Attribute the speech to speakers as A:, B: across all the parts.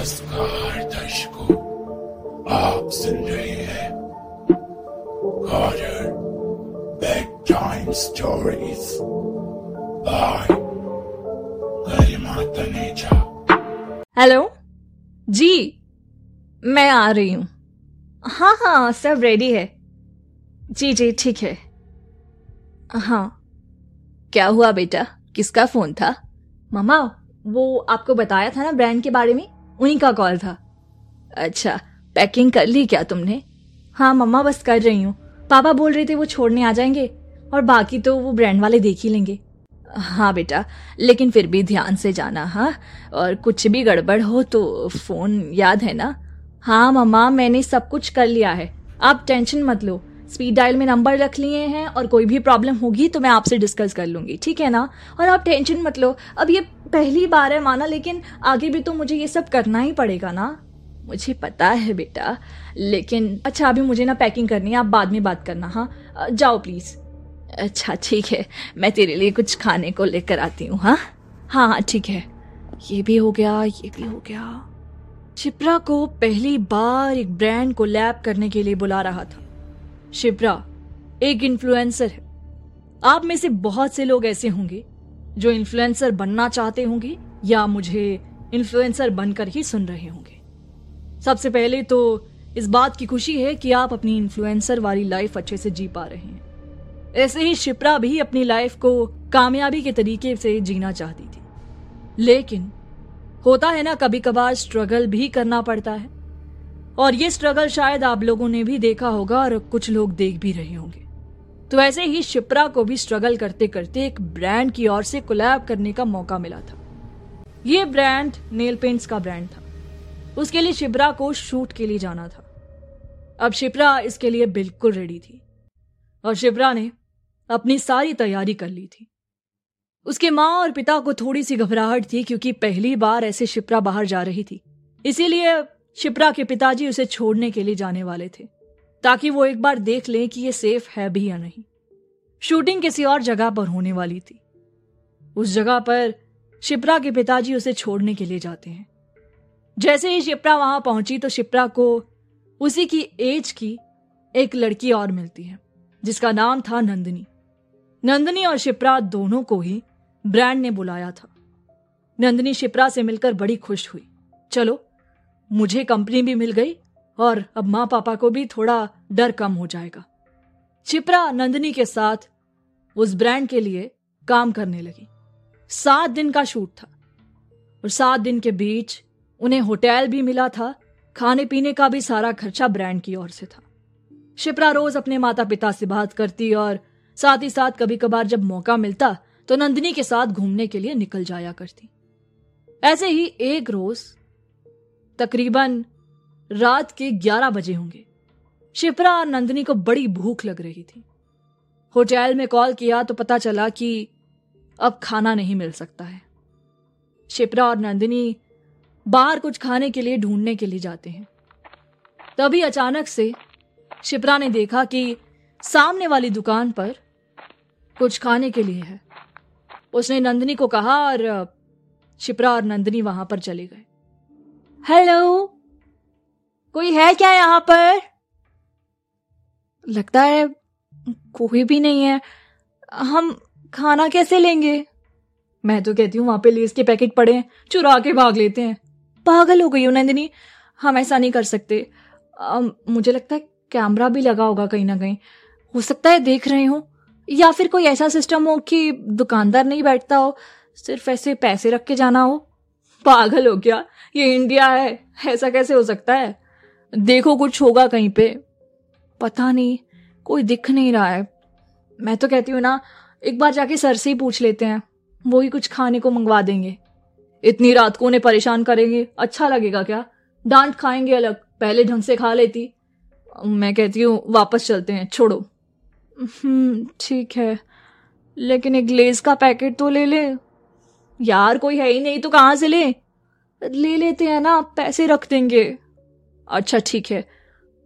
A: नमस्कार दर्शकों, आप सुन रहे हैं कॉर्डर bedtime stories by Garima Taneja
B: hello ji, मैं आ रही हूँ। हाँ हाँ सब रेडी है। जी जी, ठीक है। हाँ। क्या हुआ बेटा? किसका फ़ोन था? मामा वो आपको बताया था ना ब्रांड के बारे में? उन्हीं का कॉल था। अच्छा पैकिंग कर ली क्या तुमने? हाँ मम्मा बस कर रही हूँ। पापा बोल रहे थे वो छोड़ने आ जाएँगे, और बाकी तो वो ब्रांड वाले देख ही लेंगे। हाँ बेटा, लेकिन फिर भी ध्यान से जाना हाँ? और कुछ भी गड़बड़ हो तो फ़ोन याद है ना? हाँ मम्मा, मैंने सब कुछ कर लिया है। आप टेंशन मत लो। स्पीड डायल में नंबर रख लिए हैं और कोई भी प्रॉब्लम होगी तो मैं आपसे डिस्कस कर लूँगी, ठीक है ना? और आप टेंशन मत लो। अब ये पहली बार है माना, लेकिन आगे भी तो मुझे ये सब करना ही पड़ेगा ना? मुझे पता है बेटा, लेकिन अच्छा अभी मुझे ना पैकिंग करनी है, आप बाद में बात करना हाँ? जाओ प्लीज़ अच्छा ठीक है, मैं तेरे लिए कुछ खाने को लेकर आती हूँ हाँ? हाँ हाँ ठीक है। ये भी हो गया, ये भी हो गया। शिप्रा को पहली बार एक ब्रांड को लैब करने के लिए बुला रहा था। शिप्रा, एक इन्फ्लुएंसर है। आप में से बहुत से लोग ऐसे होंगे जो इन्फ्लुएंसर बनना चाहते होंगे या मुझे इन्फ्लुएंसर बनकर ही सुन रहे होंगे। सबसे पहले तो इस बात की खुशी है कि आप अपनी इन्फ्लुएंसर वाली लाइफ अच्छे से जी पा रहे हैं। ऐसे ही शिप्रा भी अपनी लाइफ को कामयाबी के तरीके से जीना चाहती थी। लेकिन होता है ना कभी कभार स्ट्रगल भी करना पड़ता है। और ये स्ट्रगल शायद आप लोगों ने भी देखा होगा और कुछ लोग देख भी रहे होंगे। तो ऐसे ही शिप्रा को भी स्ट्रगल करते करते एक ब्रांड की ओर से कोलैब करने का मौका मिला था। ये ब्रांड नेल पेंट्स का ब्रांड था। उसके लिए शिप्रा को शूट के लिए जाना था। अब शिप्रा इसके लिए बिल्कुल रेडी थी। और शिप्रा ने अपनी सारी तैयारी कर ली थी। उसके माँ और पिता को थोड़ी सी घबराहट थी क्योंकि पहली बार ऐसे शिप्रा बाहर जा रही थी। इसीलिए शिप्रा के पिताजी उसे छोड़ने के लिए जाने वाले थे, ताकि वो एक बार देख लें कि ये सेफ़ है भी या नहीं। शूटिंग किसी और जगह पर होने वाली थी। उस जगह पर शिप्रा के पिताजी उसे छोड़ने के लिए जाते हैं। जैसे ही शिप्रा वहाँ पहुँची तो शिप्रा को उसी की एज की एक लड़की और मिलती है, जिसका नाम था नंदनी। नंदनी और शिप्रा दोनों को ही ब्रांड ने बुलाया था। नंदिनी शिप्रा से मिलकर बड़ी खुश हुई। चलो मुझे कंपनी भी मिल गई और अब माँ पापा को भी थोड़ा डर कम हो जाएगा। शिप्रा नंदिनी के साथ उस ब्रांड के लिए काम करने लगी। सात दिन का शूट था और सात दिन के बीच उन्हें होटल भी मिला था खाने पीने का भी सारा खर्चा ब्रांड की ओर से था। शिप्रा रोज अपने माता पिता से बात करती और साथ ही साथ कभी कभार जब मौका मिलता तो नंदिनी के साथ घूमने के लिए निकल जाया करती। ऐसे ही एक रोज तकरीबन रात के ग्यारह बजे होंगे। शिप्रा और नंदिनी को बड़ी भूख लग रही थी। होटल में कॉल किया तो पता चला कि अब खाना नहीं मिल सकता है। शिप्रा और नंदिनी बाहर कुछ खाने के लिए ढूँढने के लिए जाते हैं। तभी अचानक से शिप्रा ने देखा कि सामने वाली दुकान पर कुछ खाने के लिए है। उसने नंदिनी को कहा और शिप्रा और नंदिनी वहाँ पर चले गए। हेलो? कोई है क्या यहाँ पर? लगता है कोई भी नहीं है। हम खाना कैसे लेंगे? मैं तो कहती हूँ वहाँ पे लेस के पैकेट पड़े हैं चुरा के भाग लेते हैं। पागल हो गई हो नंदिनी हम ऐसा नहीं कर सकते। अम, मुझे लगता है कैमरा भी लगा होगा कहीं ना कहीं। हो सकता है देख रहे हो या फिर कोई ऐसा सिस्टम हो कि दुकानदार नहीं बैठता हो सिर्फ़ ऐसे पैसे रख के जाना हो। पागल हो क्या ये इंडिया है, ऐसा कैसे हो सकता है? देखो कुछ होगा कहीं पे। पता नहीं, कोई दिख नहीं रहा है। मैं तो कहती हूँ ना, एक बार जाके सर से ही पूछ लेते हैं। वो ही कुछ खाने को मंगवा देंगे। इतनी रात को उन्हें परेशान करेंगे। अच्छा लगेगा क्या? डांट खाएँगे अलग, पहले ढंग से खा लेती। मैं कहती हूँ, वापस चलते हैं, छोड़ो। हम्म ठीक है। लेकिन एक लेस का पैकेट तो ले ले। यार, कोई है ही नहीं तो कहाँ से ले? ले लेते हैं ना, पैसे रख देंगे। अच्छा ठीक है,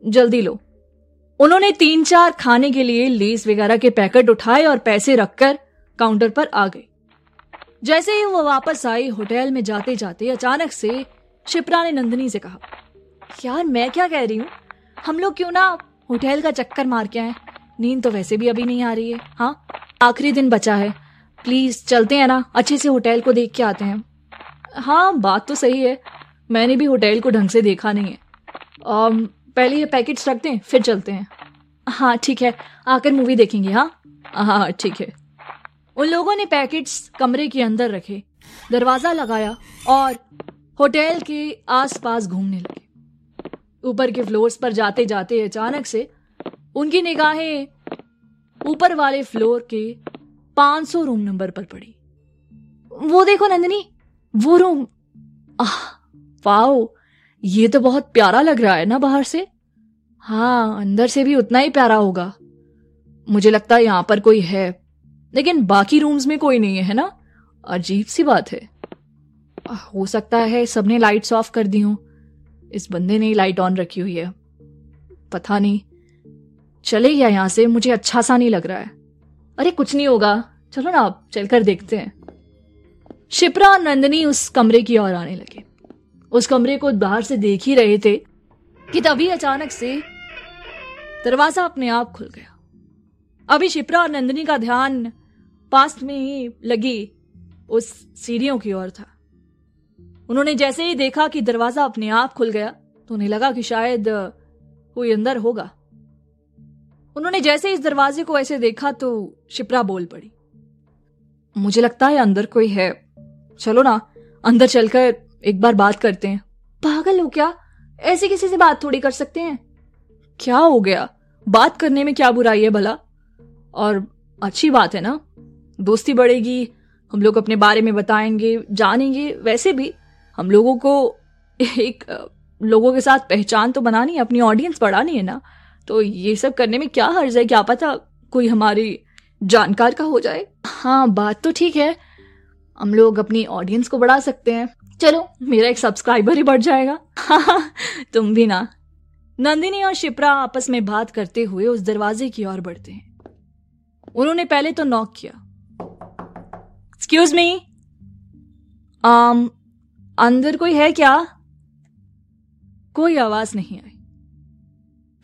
B: जल्दी लो। उन्होंने तीन चार खाने के लिए लेस वगैरह के पैकेट उठाए और पैसे रखकर काउंटर पर आ गए। जैसे ही वो वापस आई होटल में जाते जाते अचानक से शिप्रा ने नंदिनी से कहा, यार, मैं क्या कह रही हूँ? हम लोग क्यों ना होटल का चक्कर मार के आए? नींद तो वैसे भी अभी नहीं आ रही है हाँ? आखिरी दिन बचा है। प्लीज़ चलते हैं ना। अच्छे से होटल को देख के आते हैं। हाँ बात तो सही है। मैंने भी होटल को ढंग से देखा नहीं है। um, पहले ये पैकेट्स रखते हैं फिर चलते हैं। हाँ ठीक है। आकर मूवी देखेंगे हाँ? हाँ ठीक है। उन लोगों ने पैकेट्स कमरे के अंदर रखे दरवाज़ा लगाया और होटल के आसपास घूमने लगे। ऊपर के फ्लोर्स पर जाते जाते अचानक से उनकी निगाहें ऊपर वाले फ्लोर के 500 रूम नंबर पर पड़ी। वो देखो नंदिनी, वो रूम आह, वाओ, ये तो बहुत प्यारा लग रहा है ना बाहर से? हाँ अंदर से भी उतना ही प्यारा होगा। मुझे लगता है यहाँ पर कोई है, लेकिन बाकी रूम्स में कोई नहीं है ना? अजीब सी बात है। हो सकता है सबने लाइट्स ऑफ़ कर दी हो। इस बंदे ने लाइट ऑन रखी हुई है। पता नहीं, चले गया यहाँ से, मुझे अच्छा सा नहीं लग रहा है। अरे, कुछ नहीं होगा। चलो ना आप चलकर देखते हैं। शिप्रा नंदनी उस कमरे की ओर आने लगे। उस कमरे को बाहर से देख ही रहे थे कि तभी अचानक से दरवाज़ा अपने आप खुल गया। अभी शिप्रा और नंदनी का ध्यान पास में ही लगी उस सीढ़ियों की ओर था। उन्होंने जैसे ही देखा कि दरवाज़ा अपने आप खुल गया तो उन्हें लगा कि शायद कोई अंदर होगा। उन्होंने जैसे इस दरवाजे को ऐसे देखा तो शिप्रा बोल पड़ी। मुझे लगता है अंदर कोई है। चलो ना, अंदर चलकर एक बार बात करते हैं। पागल हो क्या? ऐसे किसी से बात थोड़ी कर सकते हैं? क्या हो गया? बात करने में क्या बुराई है भला? और अच्छी बात है ना? दोस्ती बढ़ेगी, हम लोग अपने बारे में बताएँगे, जानेंगे, वैसे भी हम लोगों को एक लोगों के साथ पहचान तो बनानी है, अपनी ऑडियंस बढ़ानी है ना? तो ये सब करने में क्या हर्ज है? क्या पता कोई हमारी जानकार का हो जाए? हाँ बात तो ठीक है। हम लोग अपनी ऑडियंस को बढ़ा सकते हैं। चलो, मेरा एक सब्सक्राइबर ही बढ़ जाएगा। हाँ तुम भी ना। नंदिनी और शिप्रा आपस में बात करते हुए उस दरवाजे की ओर बढ़ते हैं। उन्होंने पहले तो नॉक किया। एक्सक्यूज मी आम अंदर कोई है क्या? कोई आवाज़ नहीं आई।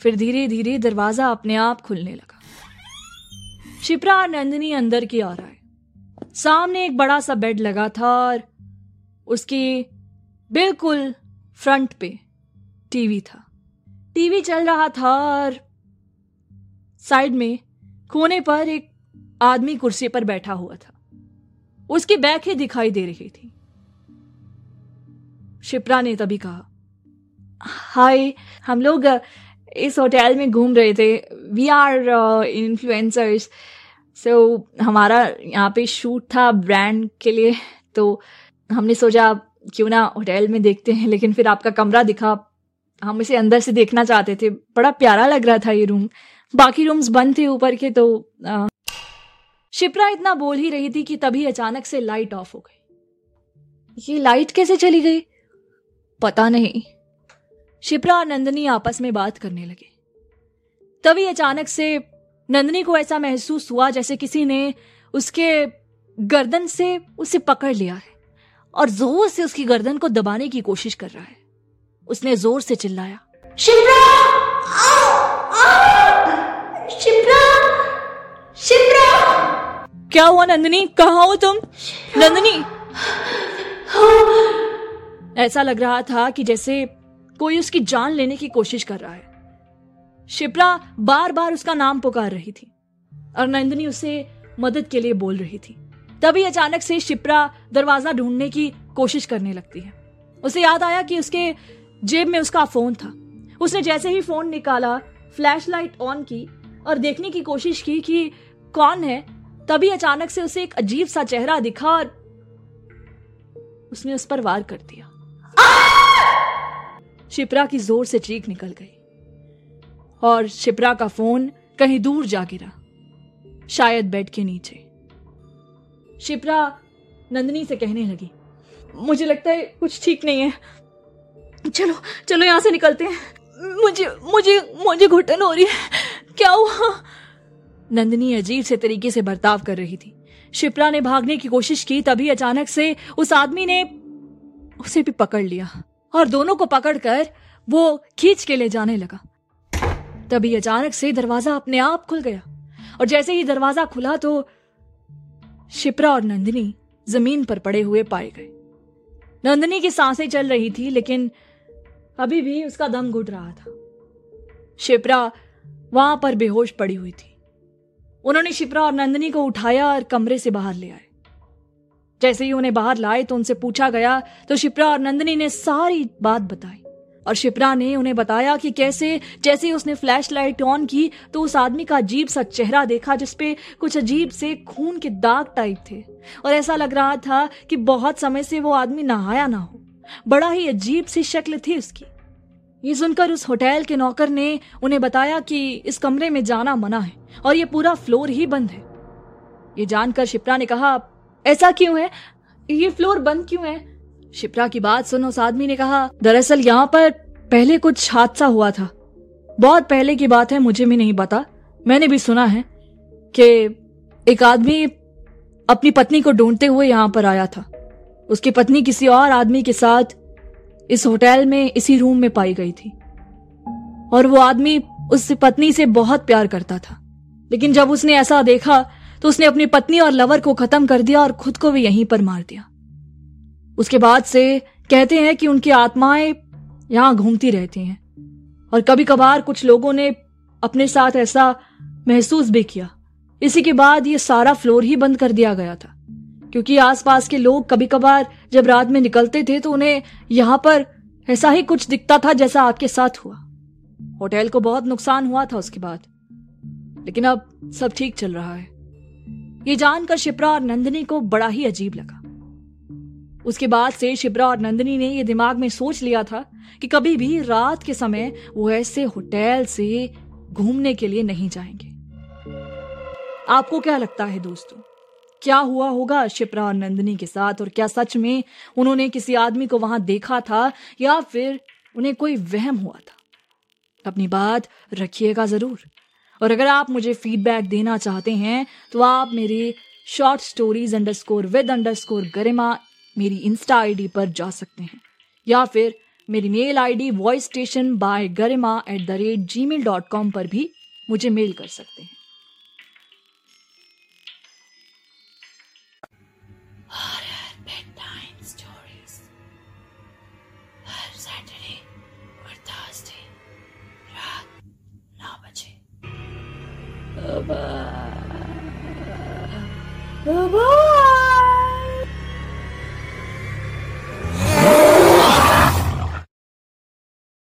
B: फिर धीरे धीरे दरवाज़ा अपने आप खुलने लगा। शिप्रा और नंदिनी अंदर की ओर आए। सामने एक बड़ा सा बेड लगा था और उसके बिल्कुल फ्रंट पे टीवी था। टीवी चल रहा था और साइड में कोने पर एक आदमी कुर्सी पर बैठा हुआ था। उसकी बैक ही दिखाई दे रही थी। शिप्रा ने तभी कहा, हाय, हम लोग इस होटल में घूम रहे थे। वी आर इन्फ्लुएंसर्स सो हमारा यहाँ पे शूट था ब्रांड के लिए। तो हमने सोचा क्यों ना होटल में देखते हैं लेकिन फिर आपका कमरा दिखा। हम इसे अंदर से देखना चाहते थे। बड़ा प्यारा लग रहा था ये रूम बाकी रूम्स बंद थे ऊपर के तो आ, शिप्रा इतना बोल ही रही थी कि तभी अचानक से लाइट ऑफ़ हो गई। ये लाइट कैसे चली गई? पता नहीं। शिप्रा और नंदनी आपस में बात करने लगे। तभी अचानक से नंदनी को ऐसा महसूस हुआ जैसे किसी ने उसके गर्दन से उसे पकड़ लिया है और ज़ोर से उसकी गर्दन को दबाने की कोशिश कर रहा है। उसने ज़ोर से चिल्लाया
C: शिप्रा! शिप्रा! शिप्रा!
B: क्या हुआ नंदनी? कहा हो तुम? नंदनी! ऐसा लग रहा था कि जैसे कोई उसकी जान लेने की कोशिश कर रहा है। शिप्रा बार बार उसका नाम पुकार रही थी और नंदिनी उसे मदद के लिए बोल रही थी। तभी अचानक से शिप्रा दरवाज़ा ढूँढने की कोशिश करने लगती है। उसे याद आया कि उसके जेब में उसका फ़ोन था। उसने जैसे ही फ़ोन निकाला फ्लैश लाइट ऑन की और देखने की कोशिश की कि कौन है, तभी अचानक से उसे एक अजीब सा चेहरा दिखा और उसने उस पर वार कर दिया। शिप्रा की ज़ोर से चीख निकल गई। और शिप्रा का फ़ोन कहीं दूर जा गिरा, शायद बेड के नीचे। शिप्रा नंदनी से कहने लगी, मुझे लगता है कुछ ठीक नहीं है। चलो चलो यहाँ से निकलते हैं। मुझे मुझे मुझे घुटन हो रही है। क्या हुआ? नंदनी अजीब से तरीके से बर्ताव कर रही थी। शिप्रा ने भागने की कोशिश की, तभी अचानक से उस आदमी ने उसे भी पकड़ लिया। और दोनों को पकड़कर वो खींच के ले जाने लगा। तभी अचानक से दरवाज़ा अपने आप खुल गया और जैसे ही दरवाज़ा खुला तो शिप्रा और नंदिनी ज़मीन पर पड़े हुए पाए गए। नंदिनी की साँसें चल रही थी, लेकिन अभी भी उसका दम घुट रहा था। शिप्रा वहाँ पर बेहोश पड़ी हुई थी। उन्होंने शिप्रा और नंदिनी को उठाया और कमरे से बाहर ले आए। जैसे ही उन्हें बाहर लाए तो उनसे पूछा गया तो शिप्रा और नंदिनी ने सारी बात बताई। और शिप्रा ने उन्हें बताया कि कैसे, जैसे उसने फ्लैश लाइट ऑन की तो उस आदमी का अजीब सा चेहरा देखा जिसपे कुछ अजीब से खून के दाग टाइप थे। और ऐसा लग रहा था कि बहुत समय से वो आदमी नहाया ना हो। बड़ा ही अजीब सी शक्ल थी उसकी। ये सुनकर उस होटल के नौकर ने उन्हें बताया कि इस कमरे में जाना मना है, और ये पूरा फ्लोर ही बंद है। ये जानकर शिप्रा ने कहा ऐसा क्यों है? ये फ्लोर बंद क्यों है? शिप्रा की बात सुन उस आदमी ने कहा, दरअसल यहाँ पर पहले कुछ हादसा हुआ था। बहुत पहले की बात है, मुझे भी नहीं पता। मैंने भी सुना है कि एक आदमी अपनी पत्नी को ढूंढते हुए यहाँ पर आया था। उसकी पत्नी किसी और आदमी के साथ इस होटल में, इसी रूम में पाई गई थी। और वो आदमी उस पत्नी से बहुत प्यार करता था। लेकिन जब उसने ऐसा देखा तो उसने अपनी पत्नी और लवर को खत्म कर दिया और खुद को भी यहीं पर मार दिया। उसके बाद से कहते हैं कि उनकी आत्माएँ यहाँ घूमती रहती हैं और कभी कभार कुछ लोगों ने अपने साथ ऐसा महसूस भी किया। इसी के बाद ये सारा फ्लोर ही बंद कर दिया गया था, क्योंकि आसपास के लोग कभी कभार जब रात में निकलते थे तो उन्हें यहाँ पर ऐसा ही कुछ दिखता था जैसा आपके साथ हुआ। होटल को बहुत नुकसान हुआ था उसके बाद, लेकिन अब सब ठीक चल रहा है। ये जानकर शिप्रा और नंदिनी को बड़ा ही अजीब लगा। उसके बाद से शिप्रा और नंदिनी ने यह दिमाग में सोच लिया था कि कभी भी रात के समय वो ऐसे होटल से घूमने के लिए नहीं जाएँगे। आपको क्या लगता है दोस्तों? क्या हुआ होगा शिप्रा और नंदिनी के साथ और क्या सच में उन्होंने किसी आदमी को वहाँ देखा था या फिर उन्हें कोई वहम हुआ था? अपनी बात रखिएगा ज़रूर। और अगर आप मुझे फीडबैक देना चाहते हैं तो आप मेरी short stories underscore with underscore Garima मेरी इंस्टा आईडी पर जा सकते हैं, या फिर मेरी mail ID voice station by Garima at the rate Gmail dot com पर भी मुझे मेल कर सकते हैं।
C: bye-bye